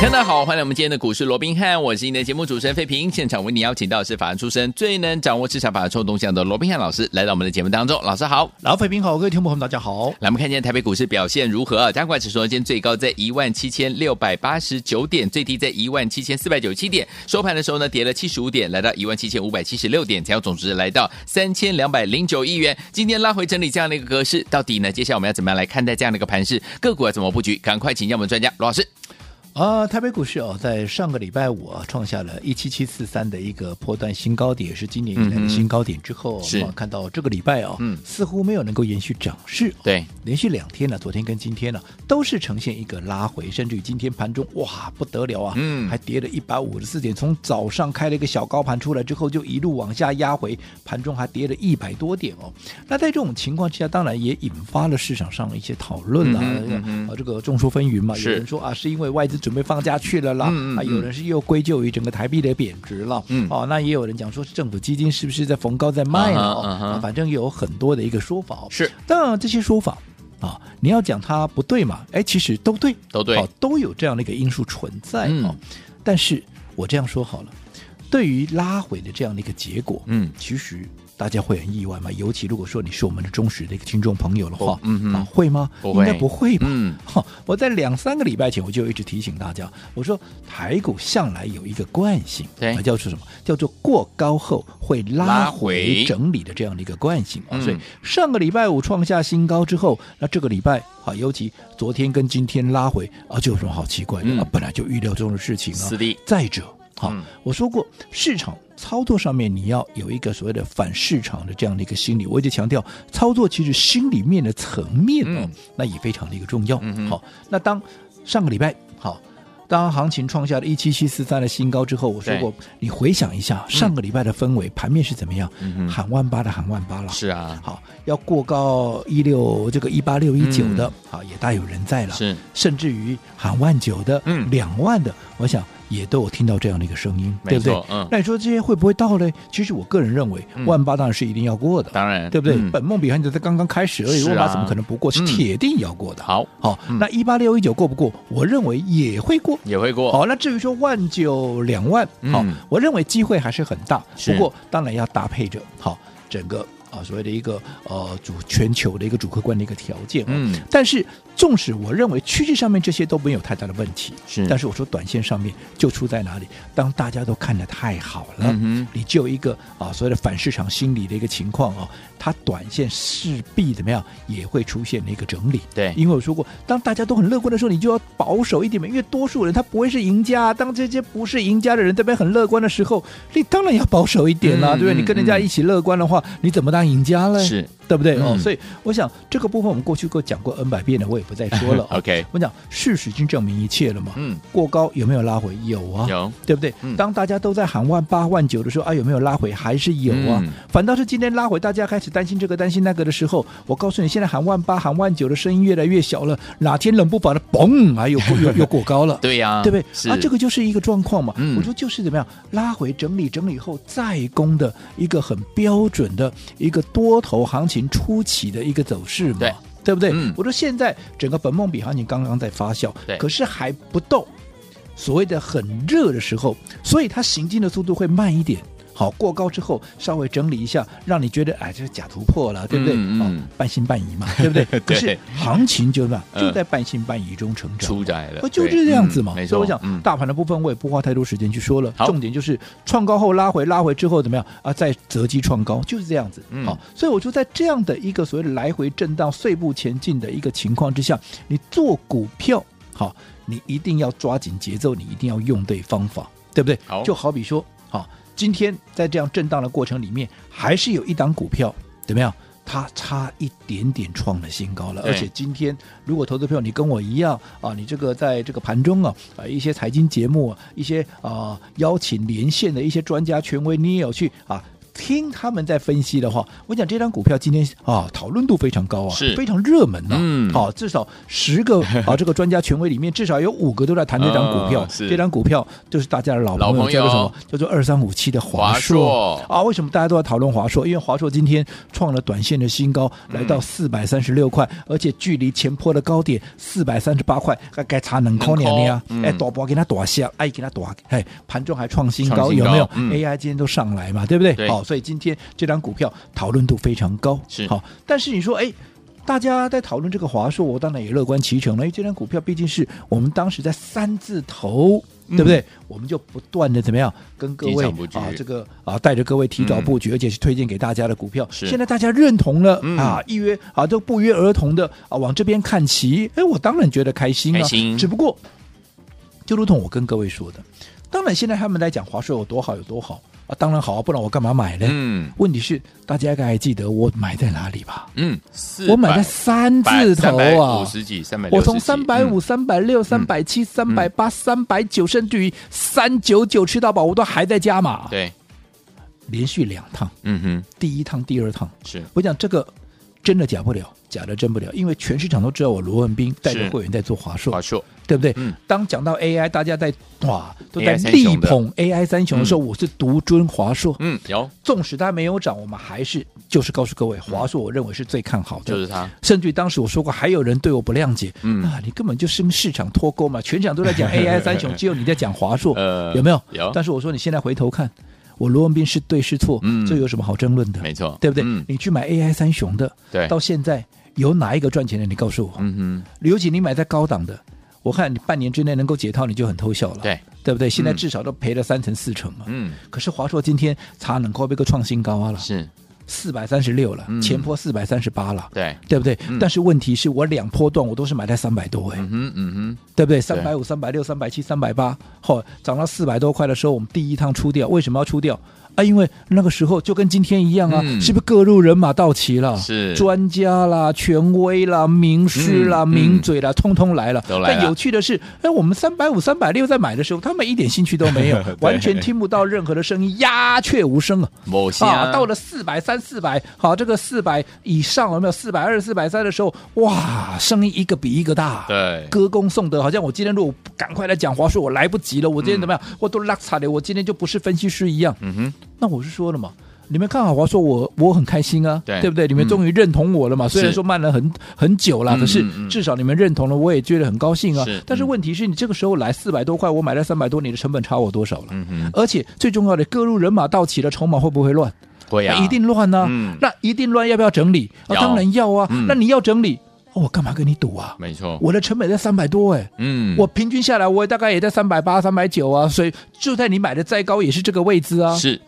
大家好，欢迎来我们今天的股市罗宾汉，我是你的节目主持人费平。现场为你邀请到的是法案出身、最能掌握市场法律臭动向的罗宾汉老师，来到我们的节目当中。老师好，老费平好，各位听众朋友们大家好。来，我们看见台北股市表现如何？加权指数今天最高在一万七千六百八十九点，最低在一万七千四百九十七点，收盘的时候呢，跌了七十五点，来到一万七千五百七十六点，成交总值来到三千两百零九亿元。今天拉回整理这样的一个格式，到底呢？接下来我们要怎么样来看待这样的一个盘势？个股要怎么布局？赶快请教我们专家罗老师。啊，台北股市哦，在上个礼拜五啊，创下了一七七四三的一个波段新高点，也是今年以来的新高点之后，嗯、我们看到这个礼拜哦，嗯，似乎没有能够延续涨势，对，连续两天呢，昨天跟今天呢，都是呈现一个拉回，甚至于今天盘中哇不得了啊，嗯，还跌了一百五十四点，从早上开了一个小高盘出来之后，就一路往下压回，盘中还跌了一百多点哦。那在这种情况之下，当然也引发了市场上的一些讨论啊，这个众说纷纭嘛，有人说啊，是因为外资准备放假去了啦，嗯嗯、啊，有人是又归咎于整个台币的贬值了，嗯，哦，那也有人讲说是政府基金是不是在逢高在卖呢？啊，反正有很多的一个说法。是，当然这些说法啊，你要讲它不对嘛？哎，其实都对，都对，哦，都有这样的一个因素存在啊。嗯、但是我这样说好了，对于拉回的这样的一个结果，嗯，其实。大家会很意外吗？尤其如果说你是我们的忠实的一个听众朋友的话，嗯嗯，啊，会吗？应该不会吧？嗯，哈，我在两三个礼拜前我就一直提醒大家，我说台股向来有一个惯性，对，叫做什么？叫做过高后会拉回整理的这样的一个惯性啊。所以上个礼拜五创下新高之后，那这个礼拜啊，尤其昨天跟今天拉回啊，就有什么好奇怪的啊？本来就预料中的事情啊。是的。再者。好，我说过，市场操作上面你要有一个所谓的反市场的这样的一个心理。我一直强调，操作其实心里面的层面哦，嗯、那也非常的一个重要。嗯、好，那当上个礼拜好，当行情创下了一七七四三的新高之后，我说过，你回想一下上个礼拜的氛围，盘、嗯、面是怎么样？嗯、喊万八的喊万八了，是啊。好，要过高一六这个一八六一九的，好、嗯、也大有人在了。是，甚至于喊万九的，嗯，两万的，我想。也都有听到这样的一个声音，对不对？嗯，那你说这些会不会到呢？其实我个人认为，万八当然是一定要过的，当然，对不对？本梦比还在刚刚开始而已，万八怎么可能不过？是铁定要过的。好，好，那一八六一九过不过？我认为也会过，也会过。好，那至于说万九两万，好，我认为机会还是很大。不过当然要搭配着好整个。啊，所谓的一个呃主全球的一个主客观的一个条件，嗯，但是纵使我认为趋势上面这些都没有太大的问题，是，但是我说短线上面就出在哪里？当大家都看得太好了，嗯哼，你就一个啊所谓的反市场心理的一个情况啊，它短线势必怎么样也会出现一个整理，对，因为我说过，当大家都很乐观的时候，你就要保守一点嘛，因为多数人他不会是赢家，当这些不是赢家的人这边很乐观的时候，你当然要保守一点啦，嗯、对不对？你跟人家一起乐观的话，你怎么当？当赢家了，是。对不对？嗯、哦，所以我想这个部分我们过去过讲过 N 百遍了，我也不再说了。OK，我讲事实已经证明一切了嘛。嗯，过高有没有拉回？有啊，有，对不对？嗯、当大家都在喊万八万九的时候，啊，有没有拉回？还是有啊。嗯、反倒是今天拉回，大家开始担心这个担心那个的时候，我告诉你，现在喊万八喊万九的声音越来越小了。哪天冷不防的，嘣，还有又 又过高了。对呀、啊，对不对？啊，这个就是一个状况嘛。嗯、我说就是怎么样拉回整理整理后再攻的一个很标准的。一个多头行情初期的一个走势嘛，对，对不对？嗯、我说现在整个本梦比行情刚刚在发酵，对，可是还不到所谓的很热的时候，所以它行进的速度会慢一点。好，过高之后稍微整理一下，让你觉得哎，这是假突破了，对不对？嗯、哦，半信半疑嘛，对不对？对，可是行情就那就在半信半疑中成长，出来了，就是这样子嘛。嗯、所以我想，嗯、大盘的部分我也不花太多时间去说了，好重点就是创高后拉回，拉回之后怎么样啊？再择机创高，就是这样子。嗯、好，所以我就在这样的一个所谓的来回震荡、碎步前进的一个情况之下，你做股票，好，你一定要抓紧节奏，你一定要用对方法，对不对？好，就好比说，好。今天在这样震荡的过程里面，还是有一档股票怎么样？它差一点点创了新高了。而且今天，如果投资票你跟我一样啊，你这个在这个盘中啊啊一些财经节目，一些啊邀请连线的一些专家权威，你也有去啊听他们在分析的话，我讲这张股票今天啊讨论度非常高啊，是非常热门呐、啊。嗯，好，至少十个 啊这个专家权威里面，至少有五个都在谈这张股票。嗯、这张股票就是大家的老朋友，叫做什么？叫做二三五七的华硕啊。为什么大家都在讨论华硕？因为华硕今天创了短线的新高，来到四百三十六块，嗯、而且距离前坡的高点四百三十八块还该差两块呢呀！哎，大波给他打下，哎，给他打，哎，盘中还创新高，有没有、嗯、？AI 今天都上来嘛，对不对？对好，所以今天这张股票讨论度非常高，是好。但是你说，哎，大家在讨论这个华硕，我当然也乐观其成了，因为这张股票毕竟是我们当时在三字头，嗯、对不对？我们就不断的怎么样跟各位啊，这个啊带着各位提早布局，嗯、而且是推荐给大家的股票。现在大家认同了、嗯、啊，一约啊都不约而同的啊往这边看齐，哎，我当然觉得开心啊。心只不过，就如同我跟各位说的，当然现在他们来讲华硕有多好有多好。啊，当然好啊，不然我干嘛买呢？嗯，问题是大家应该还记得我买在哪里吧？嗯，我买在三字头啊，五十几、三百，我从三百五、三百六、三百七、三百八、三百九，甚至于三九九吃到饱，我都还在加码。对，连续两趟，嗯哼，第一趟、第二趟，是。我讲这个真的假不了。假的真不了，因为全市场都知道我罗文斌带着会员在做华硕，华硕对不对？嗯。当讲到 AI，大家在哇都在力捧 AI 三雄的时候，我是独尊华硕。嗯，有。纵使它没有涨，我们还是就是告诉各位，华硕我认为是最看好的。就是它。甚至于当时我说过，还有人对我不谅解。嗯。啊，你根本就是跟市场脱钩嘛！全场都在讲 AI 三雄，只有你在讲华硕。呃。有没有？有。但是我说，你现在回头看，我罗文斌是对是错？嗯。这有什么好争论的？没错，对不对？你去买 AI 三雄的，对，到现在。有哪一个赚钱的？你告诉我。嗯哼，尤其你买在高档的，我看你半年之内能够解套，你就很偷笑了。对，对不对？现在至少都赔了三成四成嘛。嗯。可是华硕今天差能够被个创新高啊了，是四百三十六了，嗯、前坡四百三十八了。对，对不对？嗯、但是问题是我两波段我都是买在三百多哎。嗯嗯，嗯，对不对？三百五、三百六、三百七、三百八，后涨到四百多块的时候，我们第一趟出掉。为什么要出掉？啊，因为那个时候就跟今天一样啊，嗯、是不是各路人马到齐了？是专家啦、权威啦、名师啦、嗯、名嘴啦，通通来了。都来了。但有趣的是，哎，我们三百五、三百六在买的时候，他们一点兴趣都没有，完全听不到任何的声音，鸦雀无声啊。啊，到了四百三、四百，好，这个四百以上有没有？四百二、四百三的时候，哇，声音一个比一个大。对，歌功颂德，好像我今天如果赶快来讲华硕，我来不及了。我今天怎么样？嗯、我都拉差的，我今天就不是分析师一样。嗯哼。那我是说了嘛，你们看好华硕，我我很开心啊，对，对不对？你们终于认同我了嘛？嗯、虽然说慢了很很久了，可是至少你们认同了，我也觉得很高兴啊。是但是问题是你这个时候来四百多块，我买了三百多，你的成本差我多少了？嗯哼。而且最重要的，各路人马到齐了，筹码会不会乱？会啊，一定乱呢、啊。嗯。那一定乱，要不要整理？啊，当然要啊。嗯、那你要整理。哦、我干嘛跟你赌啊？没错，我的成本在三百多哎，嗯，我平均下来我大概也在三百八、三百九啊，所以就在你买的再高也是这个位置啊。是。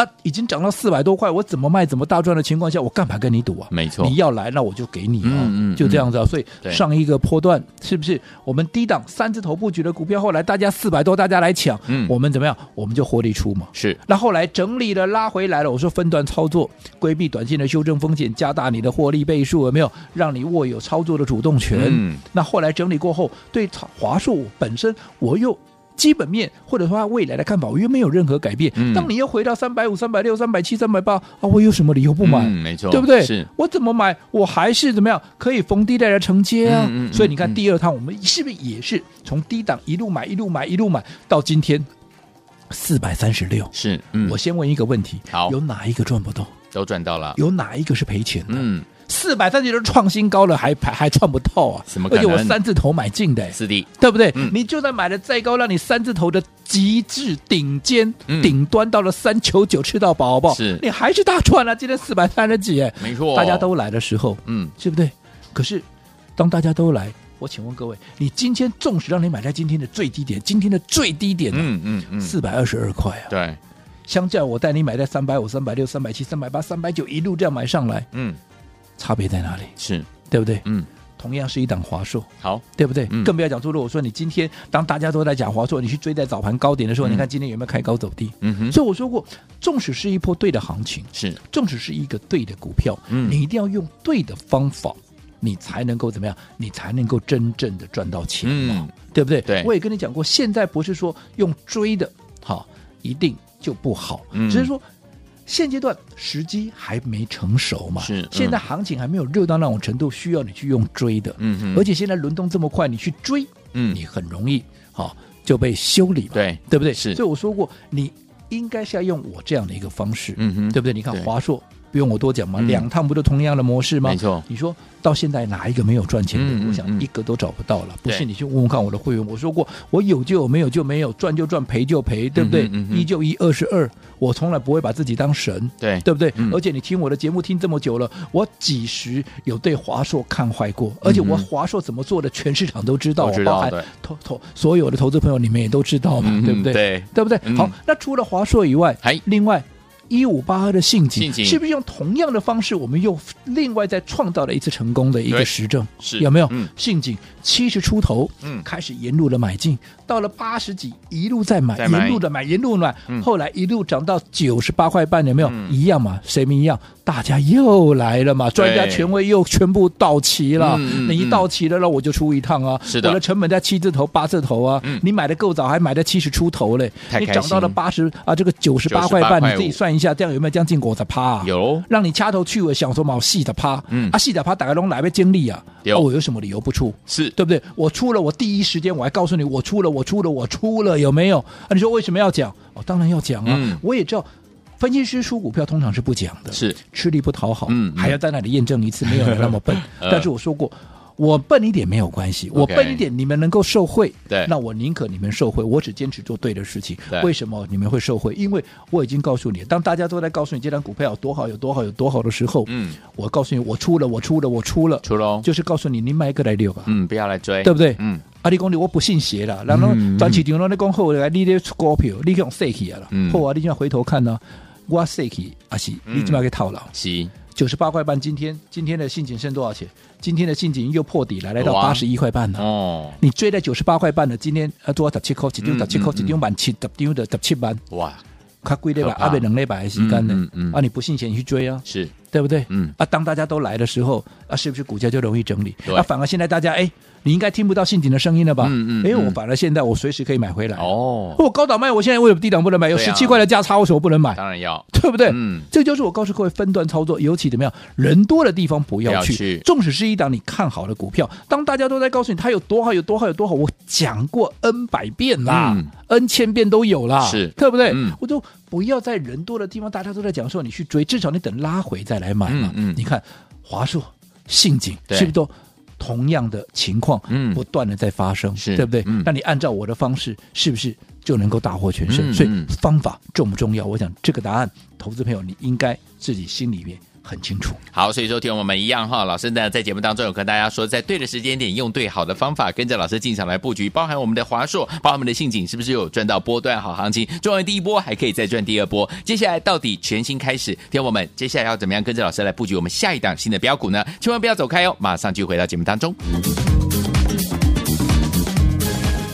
啊，已经涨到四百多块，我怎么卖怎么大赚的情况下，我干嘛跟你赌啊？没错，你要来那我就给你啊，嗯嗯、就这样子啊。所以上一个波段是不是我们低档三字头布局的股票，后来大家四百多大家来抢，嗯，我们怎么样？我们就获利出嘛。是，那后来整理了拉回来了，我说分段操作，规避短线的修正风险，加大你的获利倍数，有没有？让你握有操作的主动权。嗯，那后来整理过后，对华硕本身我又。基本面或者说它未来的看法，我又没有任何改变。嗯、当你又回到三百五、三百六、三百七、三百八啊，我有什么理由不买？嗯、没错，对不对？是我怎么买？我还是怎么样可以逢低带来承接啊？所以你看，第二趟我们是不是也是从低档一路买、一路买、一路买到今天四百三十六？是，嗯、我先问一个问题：好，有哪一个赚不到？都赚到了。有哪一个是赔钱的？嗯。四百三十六创新高了，还还还赚不透啊？什么？而且我三字头买进的，是的，对不对？嗯、你就算买的再高，让你三字头的极致顶尖、嗯、顶端到了三九九吃到饱，好不好？是，你还是大赚了、啊。今天四百三十几，哎，没错，大家都来的时候，嗯，对不对？可是当大家都来，我请问各位，你今天纵使让你买在今天的最低点，今天的最低点、啊嗯，嗯嗯嗯，四百二十二块啊，对，相较我带你买在三百五、三百六、三百七、三百八、三百九一路这样买上来，嗯。差别在哪里？是对不对？嗯，同样是一档华硕，好，对不对？嗯、更不要讲说，如果说你今天当大家都在讲华硕，你去追在早盘高点的时候，嗯、你看今天有没有开高走低？嗯哼。所以我说过，纵使是一波对的行情，是，纵使是一个对的股票，嗯，你一定要用对的方法，你才能够怎么样？你才能够真正的赚到钱嘛，嗯、对不对？对。我也跟你讲过，现在不是说用追的，好，一定就不好，嗯、只是说。现阶段时机还没成熟嘛，是、嗯、现在行情还没有热到那种程度，需要你去用追的，嗯嗯，而且现在轮动这么快，你去追，嗯，你很容易好、哦、就被修理，对对不对？是，所以我说过，你应该是要用我这样的一个方式，嗯哼，对不对？你看华硕。不用我多讲嘛，两趟不都同样的模式吗？没错，你说到现在哪一个没有赚钱的？我想一个都找不到了。不信你去问问看我的会员，我说过我有就有，没有就没有，赚就赚，赔就赔，对不对？一就一，二是二，我从来不会把自己当神，对对不对？而且你听我的节目听这么久了，我几时有对华硕看坏过？而且我华硕怎么做的，全市场都知道，包含投投所有的投资朋友，你们也都知道嘛，对不对？对对不对？好，那除了华硕以外，还另外。一五八二的信景，是不是用同样的方式，我们又另外再创造了一次成功的一个实证？是有没有？信景七十出头，嗯，开始沿路的买进，到了八十几，一路在买，沿路的买，沿路买，后来一路涨到九十八块半，有没有？一样嘛，谁们一样？大家又来了嘛，专家权威又全部到齐了。你一到齐了，那我就出一趟啊。是的，我的成本在七字头、八字头啊。你买的够早，还买的七十出头嘞。你涨到了八十啊，这个九十八块半，你自己算一下。下这样有没有将近五十趴啊？有，让你掐头去尾想说毛细的趴，嗯啊细的趴，打开龙哪边经历啊？有，我有什么理由不出？是对不对？我出了，我第一时间我还告诉你，我出了，我出了，我出了，有没有？啊，你说为什么要讲？哦，当然要讲啊！我也知道，分析师出股票通常是不讲的，是吃力不讨好，嗯，还要在那里验证一次，没有人那么笨。但是我说过。我笨一点没有关系，我笨一点，你们能够受贿，对，那我宁可你们受贿，我只坚持做对的事情。为什么你们会受贿？因为我已经告诉你，当大家都在告诉你这张股票有多好，有多好，有多好的时候，嗯，我告诉你，我出了，我出了，我出了，出了，就是告诉你，你买一个来六吧，嗯，不要来追，对不对？嗯，阿里公你我不信邪了，然后短期顶多你讲后来你的股票，你用设起了，后啊，你就要回头看呢，我设起啊是，你怎么给套牢？是。九十八块半，今天今天的信锦剩多少钱？今天的信锦又破底了，来到八十一块半了。哦，你追在九十八块半的，今天啊多少十七块，一丢十七块，一丢满七，十丢的十七万。哇，卡贵的吧？阿贝能那把时间呢？啊，你不信钱你去追啊？是对不对？嗯，啊，当大家都来的时候，啊，是不是股价就容易整理？啊，反而现在大家哎。你应该听不到信锦的声音了吧？嗯嗯。哎，我反而现在我随时可以买回来。哦。我高档卖，我现在为什么低档不能买？有十七块的价差，为什么不能买？当然要，对不对？嗯。这就是我告诉各位分段操作，尤其怎么样，人多的地方不要去。纵使是一档你看好的股票，当大家都在告诉你它有多好，有多好，有多好，我讲过 N 百遍啦，N 千遍都有啦，是，对不对？嗯。我就不要在人多的地方，大家都在讲说你去追，至少你等拉回再来买嘛。嗯。你看华硕、信锦是不是都？同样的情况，嗯，不断的在发生，是对不对？那你按照我的方式，是不是就能够大获全胜？所以方法重不重要？我想这个答案，投资朋友你应该自己心里面。很清楚。好，所以说听我们一样哈，老师呢在节目当中有跟大家说，在对的时间点用对好的方法，跟着老师进场来布局，包含我们的华硕，包含我们的信景，是不是有赚到波段好行情？赚完第一波还可以再赚第二波，接下来到底全新开始，听我们接下来要怎么样跟着老师来布局我们下一档新的标股呢？千万不要走开哦，马上就回到节目当中。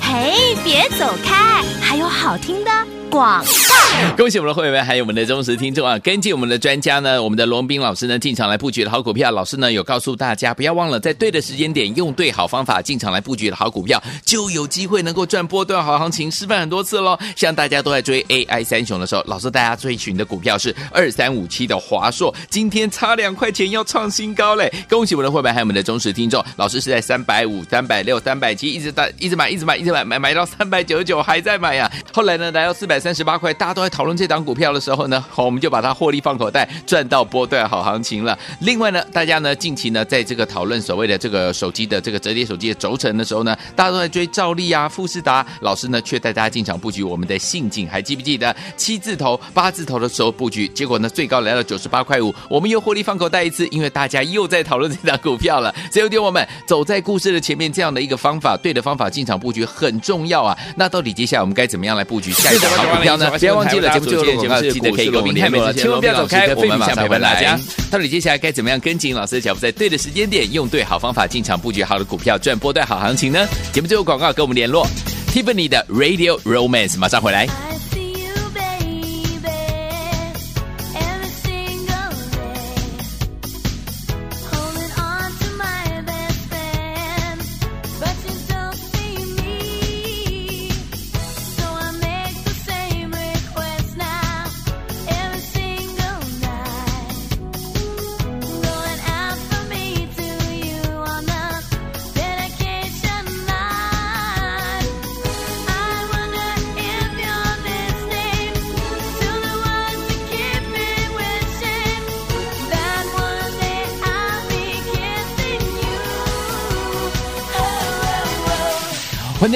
嘿，别走开，还有好听的。广告，恭喜我们的会员还有我们的忠实听众啊！跟进我们的专家呢，我们的罗文彬老师呢进场来布局的好股票，老师呢有告诉大家，不要忘了在对的时间点用对好方法进场来布局的好股票，就有机会能够赚波段好行情。示范很多次喽，像大家都在追 AI 三雄的时候，老师大家追寻的股票是二三五七的华硕，今天差两块钱要创新高嘞！恭喜我们的会员还有我们的忠实听众，老师是在三百五、三百六、三百七一直到一直买，一直买，一直买，买买到三百九十九还在买呀、后来呢来到四百。三十八块，大家都在讨论这档股票的时候呢，好，我们就把它获利放口袋，赚到波段好行情了。另外呢，大家呢近期呢，在这个讨论所谓的这个手机的这个折叠手机的轴承的时候呢，大家都在追兆利啊、富士达，老师呢却带大家进场布局我们的信景，还记不记得七字头、八字头的时候布局，结果呢最高来到九十八块五，我们又获利放口袋一次，因为大家又在讨论这档股票了。只有点我们走在故事的前面，这样的一个方法，对的方法进场布局很重要啊。那到底接下来我们该怎么样来布局下一档？股票呢？不要忘记了，节目最后的广告记得可以给我们看美，千万不要走开，我们马上陪伴大家。到底接下来该怎么样跟紧老师的脚步，在对的时间点，用对好方法进场布局好的股票，赚波段好行情呢？节目最后广告跟我们联络，Tiffany 的 Radio Romance 马上回来。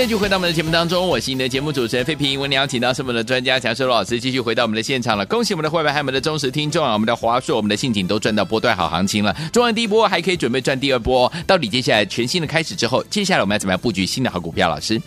欢迎继续回到我们的节目当中，我是你的节目主持人费平。我们邀请到是我们的专家强生罗老师，继续回到我们的现场了。恭喜我们的会员，还有我们的忠实听众啊！我们的华硕、我们的信景都赚到波段好行情了，赚完第一波还可以准备赚第二波。到底接下来全新的开始之后，接下来我们要怎么样布局新的好股票？老师，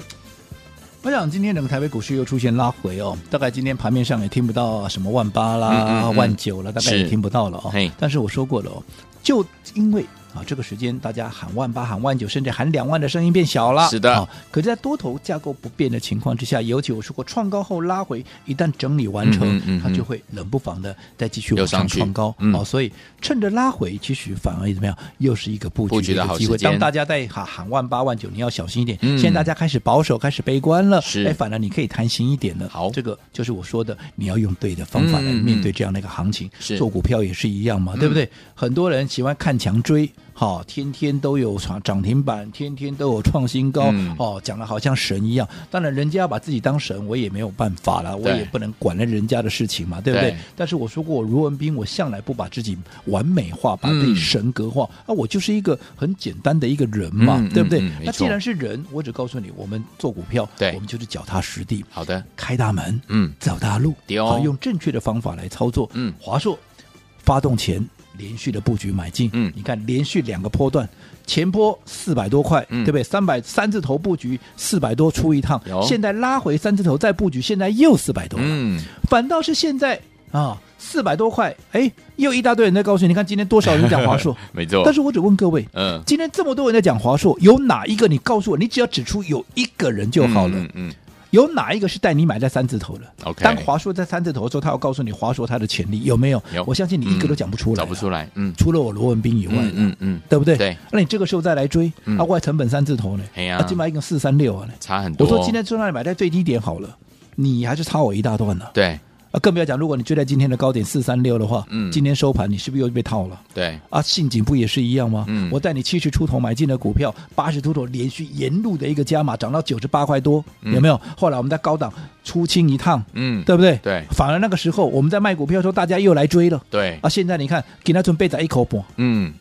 我想今天整个台北股市又出现拉回哦，大概今天盘面上也听不到什么万八啦、嗯嗯嗯万九了，大概也听不到了哦。但是我说过了哦，就因为。啊，这个时间大家喊万八、喊万九，甚至喊两万的声音变小了。是的，啊、可是在多头架构不变的情况之下，尤其我说过，创高后拉回，一旦整理完成，嗯嗯嗯、它就会冷不防的再继续往上创高。嗯、啊，所以趁着拉回，其实反而怎么样，又是一个布局的机会。当大家在喊喊万八、万九，你要小心一点。嗯、现在大家开始保守、开始悲观了，是哎，反而你可以贪心一点了。好，这个就是我说的，你要用对的方法来面对这样的一个行情。是、嗯、做股票也是一样嘛，对不对？嗯、很多人喜欢看强追。好，天天都有涨涨停板，天天都有创新高，嗯、哦，讲的好像神一样。当然，人家要把自己当神，我也没有办法了，我也不能管了人家的事情嘛，对不对？对，但是我说过，我卢文斌，我向来不把自己完美化，把自己神格化。嗯、啊，我就是一个很简单的一个人嘛，嗯、对不对？那既然是人，我只告诉你，我们做股票，对我们就是脚踏实地。好的，开大门，嗯，走大路，哦、用正确的方法来操作。嗯，华硕发动前。连续的布局买进，嗯，你看连续两个波段，前波四百多块，嗯、对不对？三百三字头布局四百多出一趟，现在拉回三字头再布局，现在又四百多，嗯，反倒是现在啊四百多块，哎，又一大堆人在告诉你，你看今天多少人讲华硕，没错。但是我只问各位，嗯，今天这么多人在讲华硕，有哪一个你告诉我，你只要指出有一个人就好了，嗯。嗯嗯有哪一个是带你买在三字头的？Okay, 当华硕在三字头的时候，他要告诉你华硕它的潜力有没有？有，我相信你一个都讲不出来，找不出来。嗯，除了我罗文斌以外，嗯嗯，嗯对不对？对。那你这个时候再来追，那外成本三字头呢？哎呀，今买一个四三六啊，差很多。我说今天就让你买在最低点好了，你还是差我一大段呢。对。啊，更不要讲，如果你追在今天的高点四三六的话，嗯，今天收盘你是不是又被套了？对，啊，信景不也是一样吗？嗯，我带你七十出头买进的股票，八十出头连续沿路的一个加码，涨到九十八块多，有没有？后来我们在高档出清一趟，嗯，对不对？对，反而那个时候我们在卖股票的时候，大家又来追了，对，啊，现在你看给那尊背仔一口补，嗯。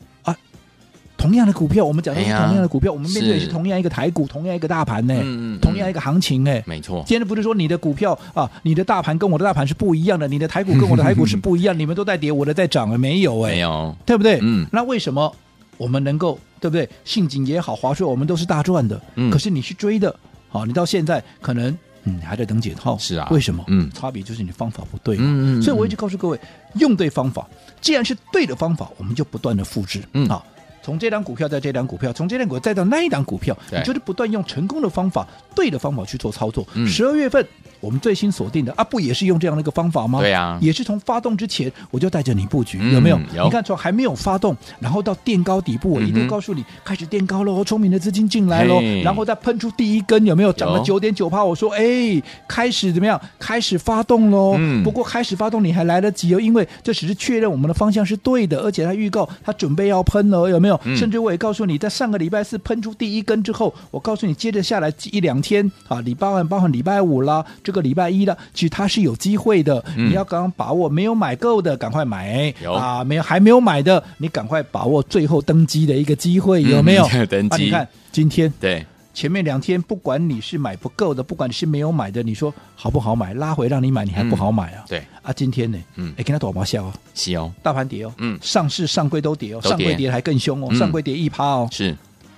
同样的股票，我们讲的是同样的股票，哎、我们面对的是同样一个台股，同样一个大盘呢，嗯嗯、同样一个行情哎，没错。今天不是说你的股票啊，你的大盘跟我的大盘是不一样的，你的台股跟我的台股是不一样，你们都在跌，我的在涨，没有哎，没有，对不对？嗯。那为什么我们能够对不对？信景也好，华硕我们都是大赚的，嗯。可是你去追的，好，你到现在可能嗯还在等解套，是啊。为什么？嗯，差别就是你方法不对嘛。嗯，嗯，嗯。所以我一直告诉各位，用对方法，既然是对的方法，我们就不断的复制，嗯，好。从这档股票，在这档股票，从这档股票再到那一档股票，你就是不断用成功的方法、对的方法去做操作。十二、嗯、月份。我们最新锁定的啊，不也是用这样的一个方法吗？对呀，也是从发动之前我就带着你布局，有没有？你看从还没有发动，然后到垫高底部，我一定告诉你开始垫高喽，聪明的资金进来喽，然后再喷出第一根，有没有？涨了九点九趴，我说哎，开始怎么样？开始发动喽。不过开始发动你还来得及哦，因为这只是确认我们的方向是对的，而且他预告他准备要喷了，有没有？甚至我也告诉你，在上个礼拜四喷出第一根之后，我告诉你接着下来一两天啊，礼拜二包含礼拜五啦，这个礼拜一啦。其实它是有机会的，嗯、你要刚刚把握，没有买够的赶快买，有啊，没有还没有买的，你赶快把握最后登机的一个机会，有没有？嗯、登机、啊，你看今天对前面两天，不管你是买不够的，不管你是没有买的，你说好不好买？拉回让你买，你还不好买啊？嗯、对。啊，今天呢？嗯，哎，跟他多毛笑哦，是哦，大盘跌哦，嗯，上市上柜都跌哦，跌。上柜跌还更凶哦，嗯、上柜跌一趴哦，是，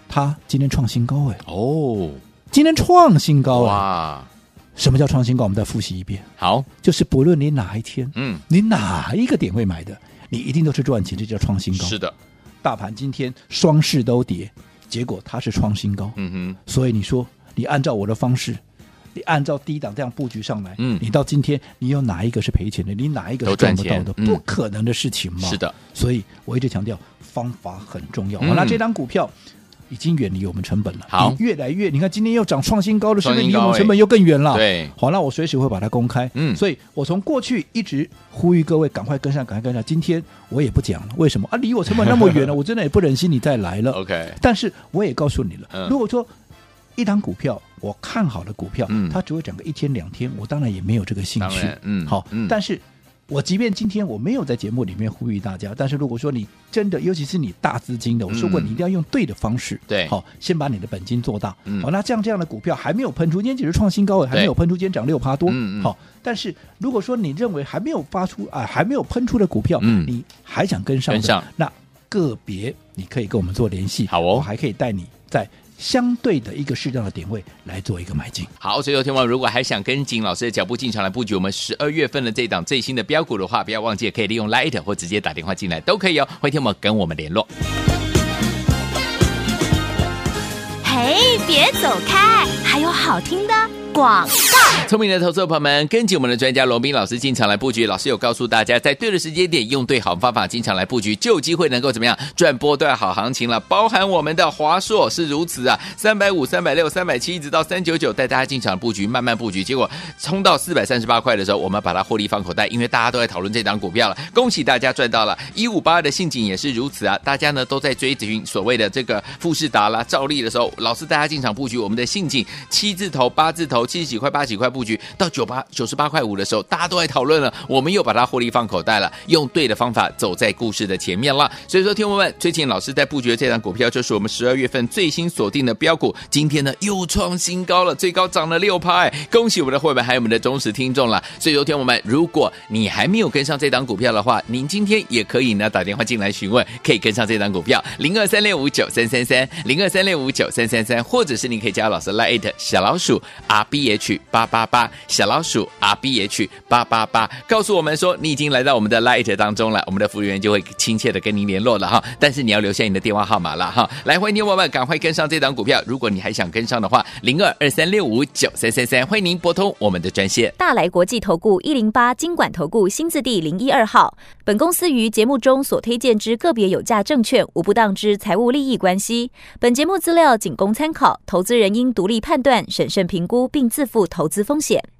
他今天创新高哎，哦，今天创新高哇。什么叫创新高？我们再复习一遍。好，就是不论你哪一天，嗯，你哪一个点位买的，你一定都是赚钱，这叫创新高。是的，大盘今天双市都跌，结果它是创新高。嗯哼，所以你说你按照我的方式，你按照低档这样布局上来，嗯，你到今天你有哪一个是赔钱的？你哪一个是赚不到的？不可能的事情嘛。是的，所以我一直强调方法很重要。好，那这张股票。已经远离我们成本了，好，越来越，你看今天又涨创新高了，是不是离我们成本又更远了？对，好，那我随时会把它公开。嗯，所以我从过去一直呼吁各位赶快跟上，赶快跟上。今天我也不讲了，为什么啊？离我成本那么远了，我真的也不忍心你再来了。OK，但是我也告诉你了，如果说一档股票我看好的股票，它只会涨个一天两天，我当然也没有这个兴趣。嗯，好，但是我即便今天我没有在节目里面呼吁大家，但是如果说你真的，尤其是你大资金的，我说过你一定要用对的方式，对，好，先把你的本金做大，嗯，好，那这样这样的股票还没有喷出，今天只是创新高位，还没有喷出，今天涨六趴多，好，但是如果说你认为还没有发出啊，还没有喷出的股票，嗯，你还想跟上，跟上，那个别你可以跟我们做联系，好哦，我还可以带你在。相对的一个适当的点位来做一个买进。好，所以有听众如果还想跟紧老师的脚步进场来布局我们十二月份的这档最新的标股的话，不要忘记可以利用 Light 或直接打电话进来都可以哦。欢迎听众们跟我们联络。嘿，别走开，还有好听的。广告，聪明的投资者朋友们，跟紧我们的专家罗宾老师进场来布局。老师有告诉大家，在对的时间点，用对好方法进场来布局，就有机会能够怎么样赚波段好行情了。包含我们的华硕是如此啊，三百五、三百六、三百七，一直到三九九，带大家进场布局，慢慢布局。结果冲到四百三十八块的时候，我们把它获利放口袋，因为大家都在讨论这档股票了。恭喜大家赚到了！一五八二的信景也是如此啊，大家呢都在追寻所谓的这个富士达啦、兆利的时候，老师带大家进场布局我们的信景，七字头、八字头。七十几块、八几块布局到九八九十八块五的时候，大家都在讨论了，我们又把它获利放口袋了，用对的方法走在故事的前面了。所以说，听众们，最近老师在布局的这档股票，就是我们十二月份最新锁定的标股，今天呢又创新高了，最高涨了六趴，哎，恭喜我们的会员还有我们的忠实听众了。所以说，听众们，如果你还没有跟上这档股票的话，您今天也可以呢打电话进来询问，可以跟上这档股票零二三六五九三三三零二三六五九三三三，或者是你可以加老师 Line 小老鼠 R B H 八八八小老鼠 R B H 八八八，告诉我们说你已经来到我们的 Light 当中了，我们的服务员就会亲切的跟您联络了哈。但是你要留下你的电话号码了哈。来，欢迎听众们赶快跟上这档股票，如果你还想跟上的话，零二二三六五九三三三，欢迎您拨通我们的专线。大来国际投顾一零八金管投顾新字第零一二号，本公司于节目中所推荐之个别有价证券无不当之财务利益关系，本节目资料仅供参考，投资人应独立判断、审慎评估并自负。投资风险。